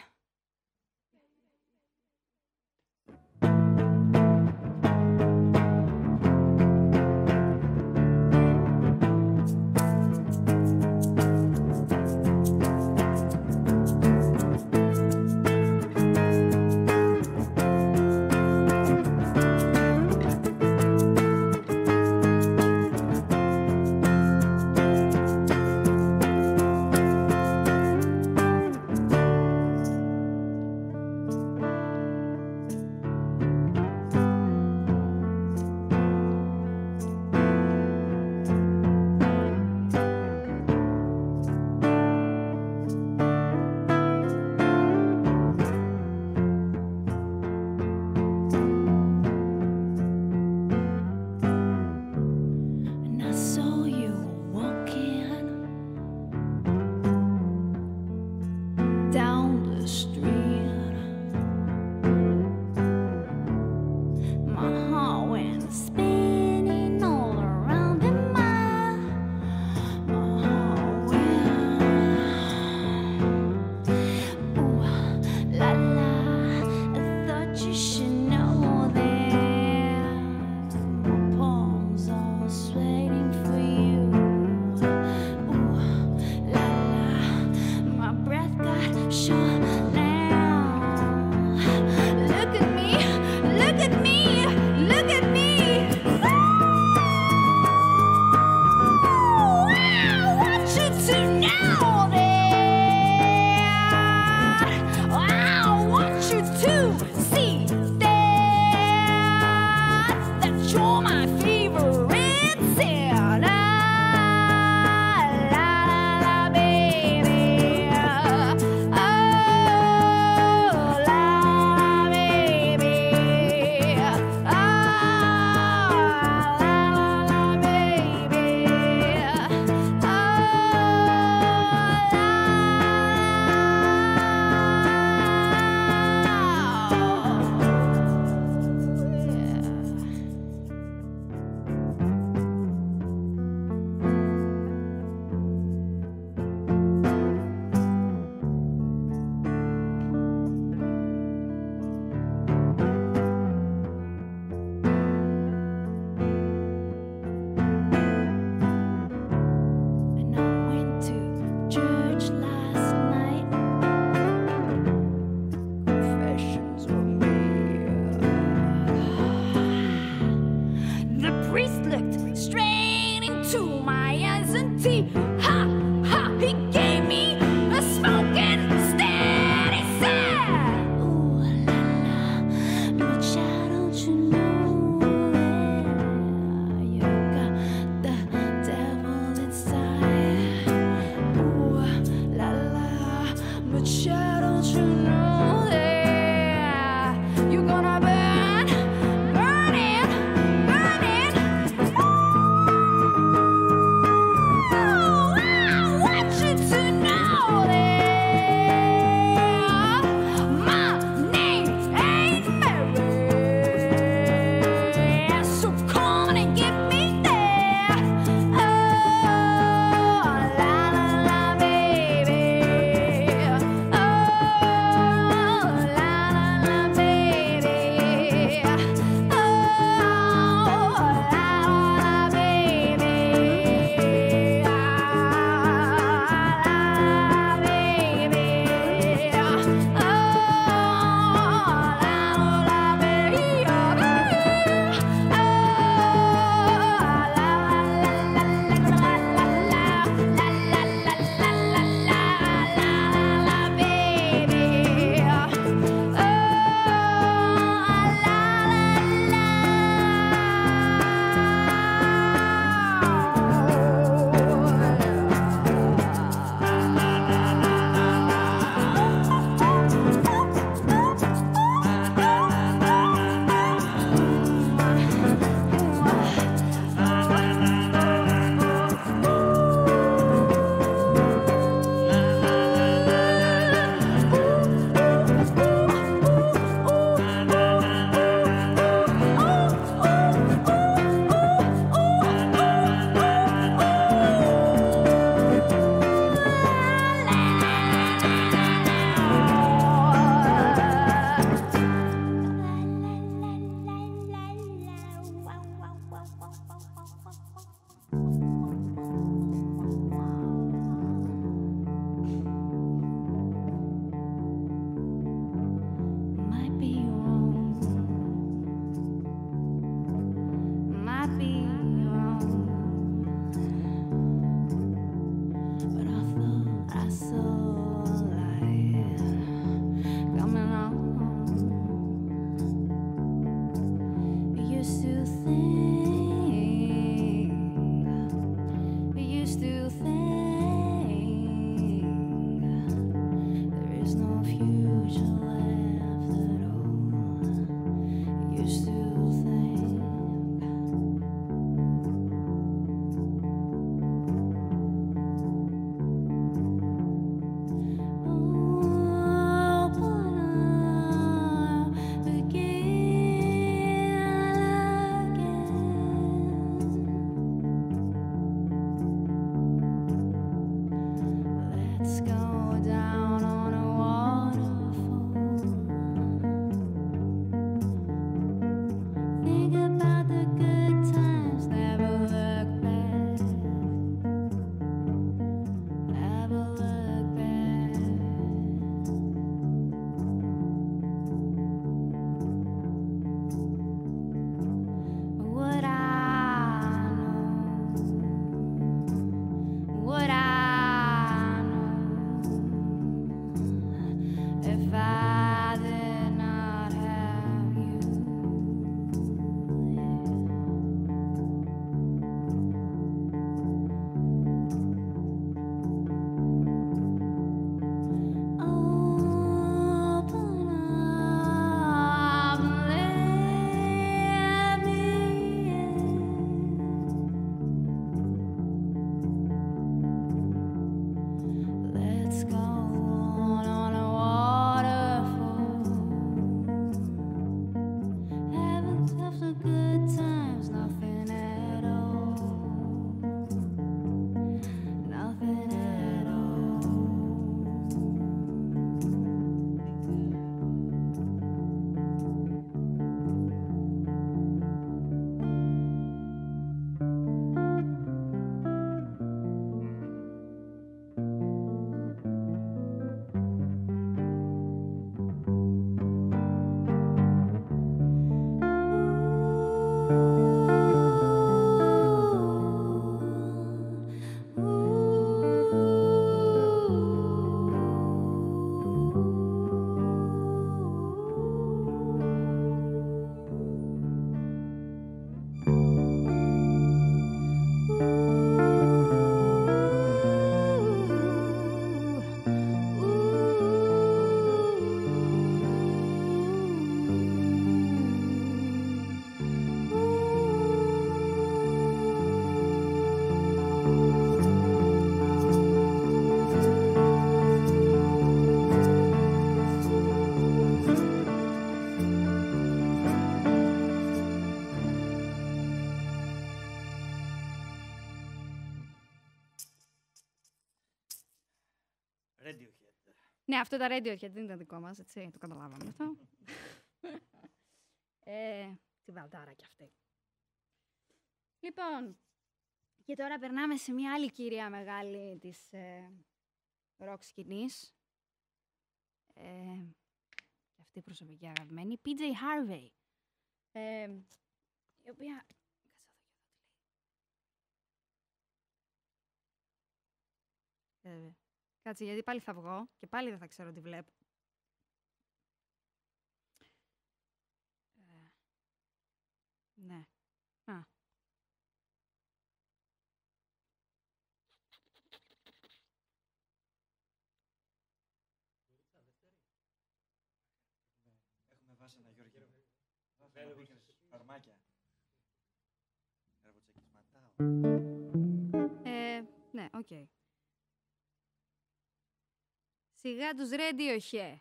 Speaker 1: Ναι, αυτό τα Radiohead δεν ήταν δικό μας, έτσι, το καταλάβαμε αυτό. ε, τη βαλτάρα κι αυτή. Λοιπόν, και τώρα περνάμε σε μια άλλη κυρία μεγάλη της ε, ροκ σκηνής. Ε, και αυτή η προσωπική αγαπημένη, PJ Harvey. Ε, η οποία... Κάτσε εδώ, Ε, Κάτσε, γιατί πάλι θα βγω και πάλι δεν θα ξέρω τι βλέπω. Ε, ναι. Α.
Speaker 2: Έχουμε βάσει ένα Γιώργο. Βάζω να δείχνεις φαρμάκια. Καρποτσακισματάω.
Speaker 1: Ε, ναι, οκ. Σιγά τους Radiohead.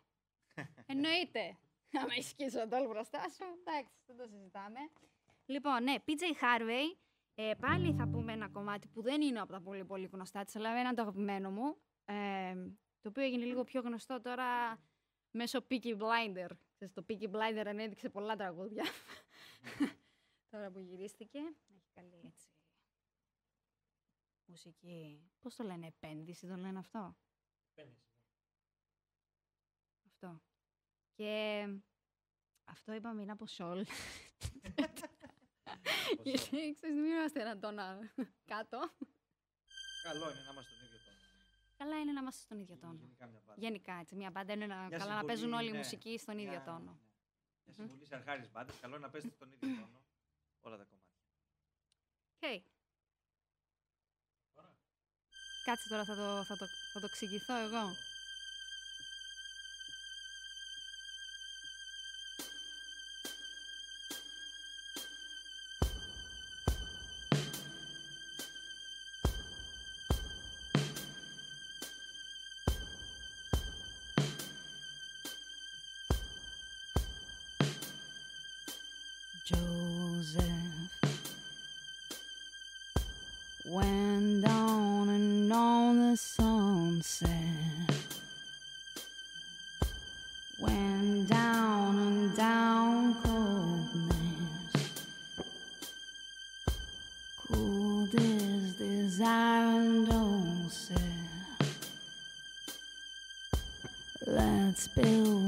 Speaker 1: <laughs> Εννοείται. Άμα ισχύσω το όλο μπροστά σου, εντάξει, δεν το συζητάμε. Λοιπόν, ναι, PJ Harvey. Ε, πάλι θα πούμε ένα κομμάτι που δεν είναι από τα πολύ πολύ γνωστά της, αλλά είναι το αγαπημένο μου. Ε, το οποίο έγινε λίγο πιο γνωστό τώρα μέσω Peaky Blinder. Ξέρεις, το Peaky Blinder ανέδειξε πολλά τραγούδια. <laughs> τώρα που γυρίστηκε. Έχει καλή έτσι μουσική. Πώς το λένε, επένδυση το λένε αυτό; Αυτό. Και αυτό είπαμε είναι από Σόλ.
Speaker 2: Ποσό.
Speaker 1: Γιατί ξέρεις, μην είμαστε έναν τόνα κάτω.
Speaker 2: Καλό είναι να είμαστε στον ίδιο τόνο.
Speaker 1: Καλά είναι να είμαστε στον ίδιο τόνο.
Speaker 2: Γενικά μια πάντα.
Speaker 1: Γενικά έτσι. Μια μπάντα είναι να,
Speaker 2: Μια
Speaker 1: καλά να
Speaker 2: συμβολή,
Speaker 1: παίζουν όλοι οι
Speaker 2: ναι.
Speaker 1: μουσικοί στον ίδιο
Speaker 2: Μια-
Speaker 1: τόνο.
Speaker 2: ναι. Μια συμβουλή σε αρχάριες μπάντες, καλό είναι να παίζετε στον ίδιο τόνο όλα τα κομμάτια.
Speaker 1: Οκ. Κάτσε τώρα, θα το, θα, το, θα το εξηγήσω εγώ. spills.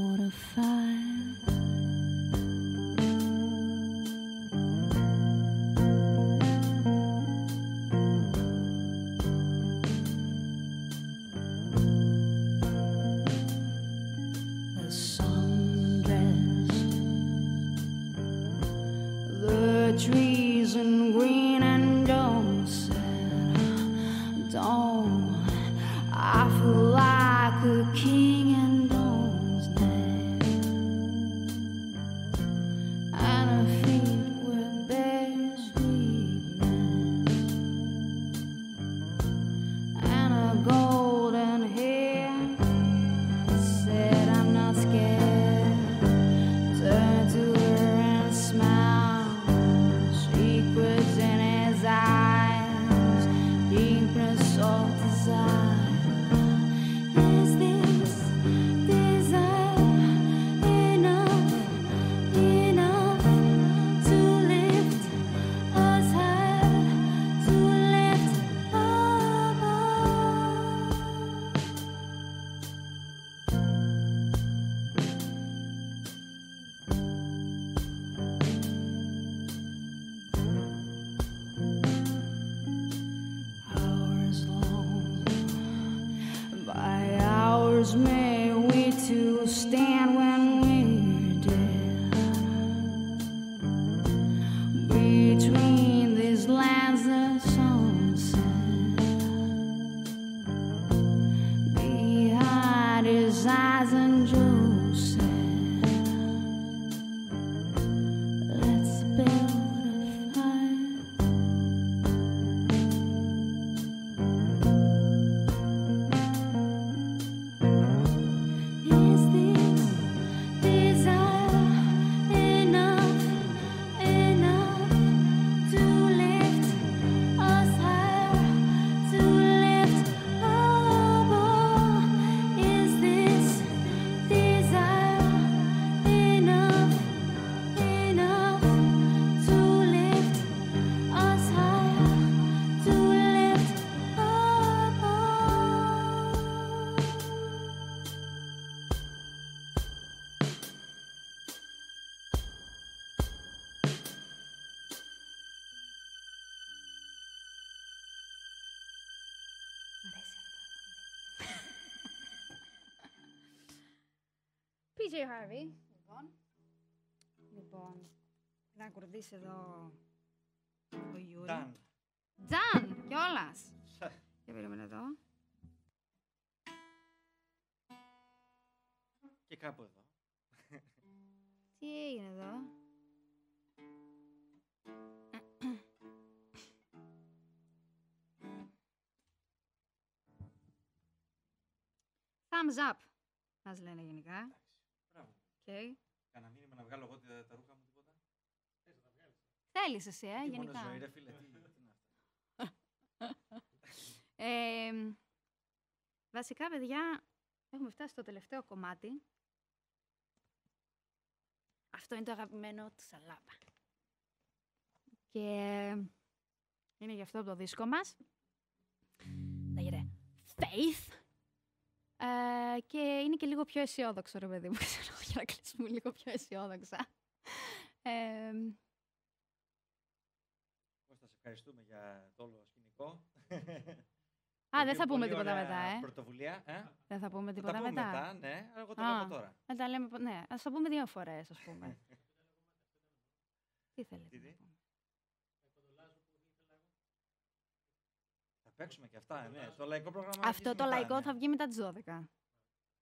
Speaker 1: PJ Harvey. Λοιπόν. Λοιπόν. Να κουρδίσει εδώ ο Γιούρι.
Speaker 2: Done.
Speaker 1: Τζαν! Κιόλας. Για περίμενε εδώ.
Speaker 2: Και κάπου εδώ.
Speaker 1: Τι έγινε εδώ; Thumbs up, μας λένε γενικά.
Speaker 2: Μπράβο.
Speaker 1: Okay.
Speaker 2: Κάνα μήνυμα να βγάλω εγώ τα, τα ρούχα μου τίποτα;
Speaker 1: Θέλεις εσύ, ε,
Speaker 2: Τι
Speaker 1: γενικά.
Speaker 2: μόνο ζωή, ρε φίλε, τι, τι είναι αυτά; <laughs>
Speaker 1: Ε, βασικά, παιδιά, έχουμε φτάσει στο τελευταίο κομμάτι. Αυτό είναι το αγαπημένο του Σαλάμπα. Και είναι γι' αυτό από το δίσκο μας. Λέγεται Faith. Ε, και είναι και λίγο πιο αισιόδοξο, ρε παιδί μου, ξέρω, για να κλείσουμε λίγο πιο αισιόδοξα. Ε,
Speaker 2: ευχαριστούμε για το όλο σκηνικό.
Speaker 1: Α, δεν θα
Speaker 2: Πολύ
Speaker 1: πούμε τίποτα
Speaker 2: ωραία
Speaker 1: μετά, ε.
Speaker 2: Πρωτοβουλία. Ε;
Speaker 1: Δεν θα πούμε
Speaker 2: Θα
Speaker 1: τίποτα
Speaker 2: τα πούμε
Speaker 1: μετά.
Speaker 2: μετά, ναι, αλλά εγώ το
Speaker 1: Α.
Speaker 2: λέω από τώρα.
Speaker 1: Να τα λέμε, πο- ναι, ας το πούμε δύο φορές, ας πούμε. <laughs> Τι θέλετε
Speaker 2: Τι,
Speaker 1: να
Speaker 2: τι?
Speaker 1: πούμε.
Speaker 2: Θα παίξουμε και αυτά, ναι. Το λαϊκό πρόγραμμα.
Speaker 1: Αυτό
Speaker 2: αρχίζει
Speaker 1: το
Speaker 2: μετά,
Speaker 1: λαϊκό
Speaker 2: ναι.
Speaker 1: θα βγει μετά τις 12.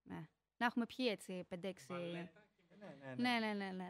Speaker 1: Ναι. Να έχουμε πιει έτσι 5-6.
Speaker 2: Ναι, ναι, ναι.
Speaker 1: Ναι, ναι, ναι, ναι,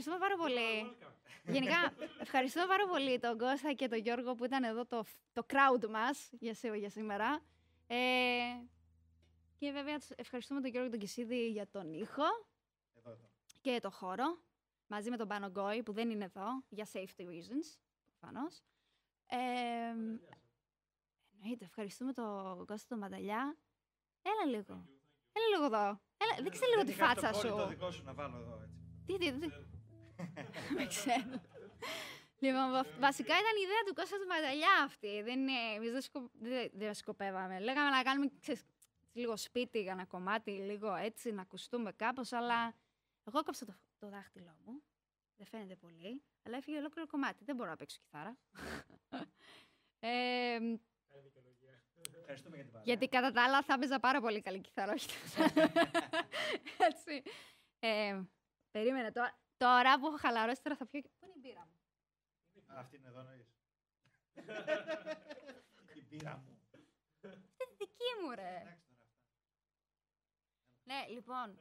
Speaker 1: ευχαριστούμε πάρα πολύ. Γενικά, ευχαριστούμε πάρα πολύ τον Κώστα και τον Γιώργο που ήταν εδώ το, το crowd μας για, σέ- για σήμερα. Ε, και βέβαια τους ευχαριστούμε τον Γιώργο και τον Κισίδη για τον ήχο
Speaker 2: Εδώ, εδώ.
Speaker 1: και το χώρο. μαζί με τον Πάνο Γκόη που δεν είναι εδώ για safety reasons, προφανώς. Ε, εννοείται, ευχαριστούμε τον Κώστα τον Μανταλιά. Έλα λίγο. Έλα λίγο εδώ. Έλα, δείξε λίγο τη
Speaker 2: είχα στο
Speaker 1: φάτσα
Speaker 2: κόλλη Το
Speaker 1: σου.
Speaker 2: δικό σου να βάλω εδώ έτσι.
Speaker 1: Τι, τι, τι. <laughs> Δεν ξέρω. Λοιπόν, βα- βασικά ήταν η ιδέα του Κώστα του Μανταλιά αυτή. Δεν είναι, εμείς δεν, σκο, δεν, δεν σκοπεύαμε. Λέγαμε να κάνουμε ξέρεις, λίγο σπίτι για ένα κομμάτι, λίγο έτσι, να ακουστούμε κάπως, αλλά εγώ κόψα το, το δάχτυλό μου. Δεν φαίνεται πολύ, αλλά έφυγε ολόκληρο κομμάτι. Δεν μπορώ να παίξω κιθάρα. <laughs> ε,
Speaker 2: Ευχαριστούμε για την παρέα.
Speaker 1: γιατί κατά τα άλλα θα έπαιζα πάρα πολύ καλή κιθάρα, όχι τόσο. <laughs> Έτσι. Ε, περίμενε τώρα. Τώρα που έχω χαλαρώσει, τώρα θα πιω. Πού είναι η μπύρα μου;
Speaker 2: Α, Αυτή είναι εδώ νοείς. <laughs> Η πύρα μου.
Speaker 1: Αυτή είναι δική μου, ρε.
Speaker 2: Εντάξει τώρα αυτά.
Speaker 1: Ναι, λοιπόν.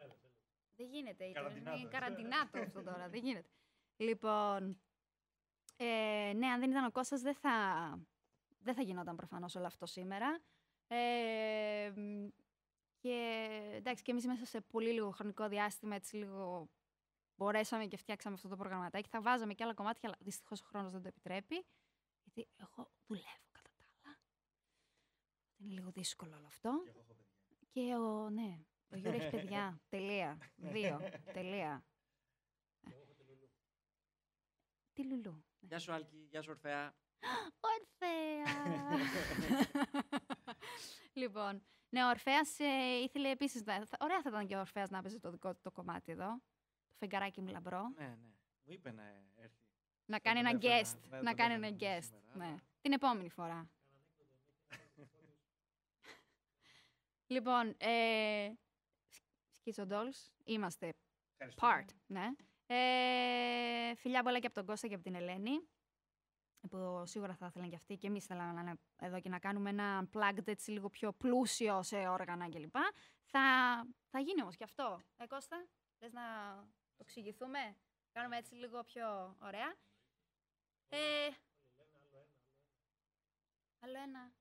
Speaker 1: Δεν γίνεται. ήταν-
Speaker 2: Καραντινάτος.
Speaker 1: Είναι καραντινάτος αυτό τώρα. Δεν γίνεται. Λοιπόν. Ε, ναι, αν δεν ήταν ο Κώστας δεν θα, δεν θα γινόταν προφανώς όλο αυτό σήμερα. Ε, μ, και εντάξει, και εμείς μέσα σε πολύ λίγο χρονικό διάστημα, έτσι λίγο μπορέσαμε και φτιάξαμε αυτό το προγραμματάκι. Θα βάζαμε και άλλα κομμάτια, αλλά δυστυχώς ο χρόνος δεν το επιτρέπει. Γιατί εγώ δουλεύω κατά τα άλλα. Είναι λίγο δύσκολο όλο αυτό.
Speaker 2: Και εγώ έχω παιδιά.
Speaker 1: Και ο, ναι, ο Γιώργος έχει παιδιά. <laughs> Τελεία. Δύο. Τελεία. Τι λουλού. ναι.
Speaker 2: Γεια σου Άλκη, γεια σου Ορφέα. <gasps>
Speaker 1: Ορφέα. <laughs> λοιπόν, ναι, ο Ορφέας ε, ήθελε επίσης να... θα- Ωραία θα ήταν και ο Ορφέας να παίζει το δικό του το κομμάτι εδώ. Το φεγγαράκι μου λαμπρό.
Speaker 2: Ναι, ναι. Μου είπε να έρθει.
Speaker 1: να κάνει ένα
Speaker 2: τον έφερα,
Speaker 1: guest.
Speaker 2: ναι,
Speaker 1: να
Speaker 2: τον
Speaker 1: κάνει
Speaker 2: έφερα
Speaker 1: ένα guest.
Speaker 2: σήμερα,
Speaker 1: Ναι.
Speaker 2: αλλά-
Speaker 1: Την επόμενη φορά. <laughs> λοιπόν, ε, Schizo Dolls, είμαστε
Speaker 2: Ευχαριστούμε.
Speaker 1: part, ναι. Ε, φιλιά πολλά και από τον Κώστα και από την Ελένη, που σίγουρα θα ήθελαν και αυτοί και εμείς θέλαμε να είναι εδώ και να κάνουμε ένα plugged έτσι λίγο πιο πλούσιο σε όργανα κλπ. Θα, θα γίνει όμως και αυτό. Ε, Κώστα, θες να το εξηγηθούμε, κάνουμε έτσι λίγο πιο ωραία. Ε, άλλο ένα.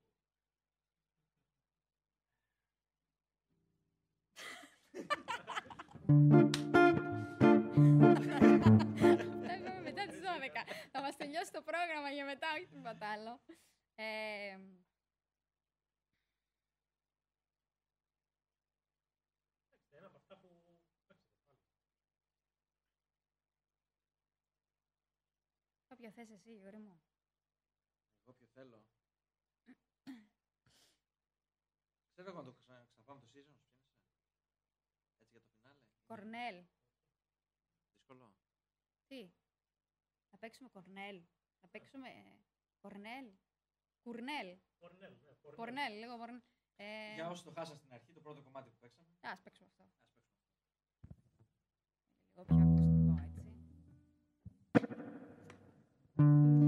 Speaker 1: Θα είπαμε μετά τις 12. Θα μας τελειώσει το πρόγραμμα για μετά, όχι τίποτα άλλο. Ε, Όποιο θες εσύ, Γιώργη μου.
Speaker 2: Εγώ ποιο θέλω. Ξέρω εγώ να το ξα- ξαναπάμε το season, ποιο είναι. Έτσι για το φινάλε. Είναι
Speaker 1: Κορνέλ.
Speaker 2: Δύσκολο.
Speaker 1: Τι; Να παίξουμε κορνέλ. Να παίξουμε ε, κορνέλ. Κουρνέλ. Κορνέλ, λίγο κορνέλ. Ε,
Speaker 2: Για όσοι το χάσαν στην αρχή, το πρώτο κομμάτι που παίξαμε.
Speaker 1: Ας παίξουμε αυτό.
Speaker 2: Ας παίξουμε.
Speaker 1: Λίγο πιο Thank you.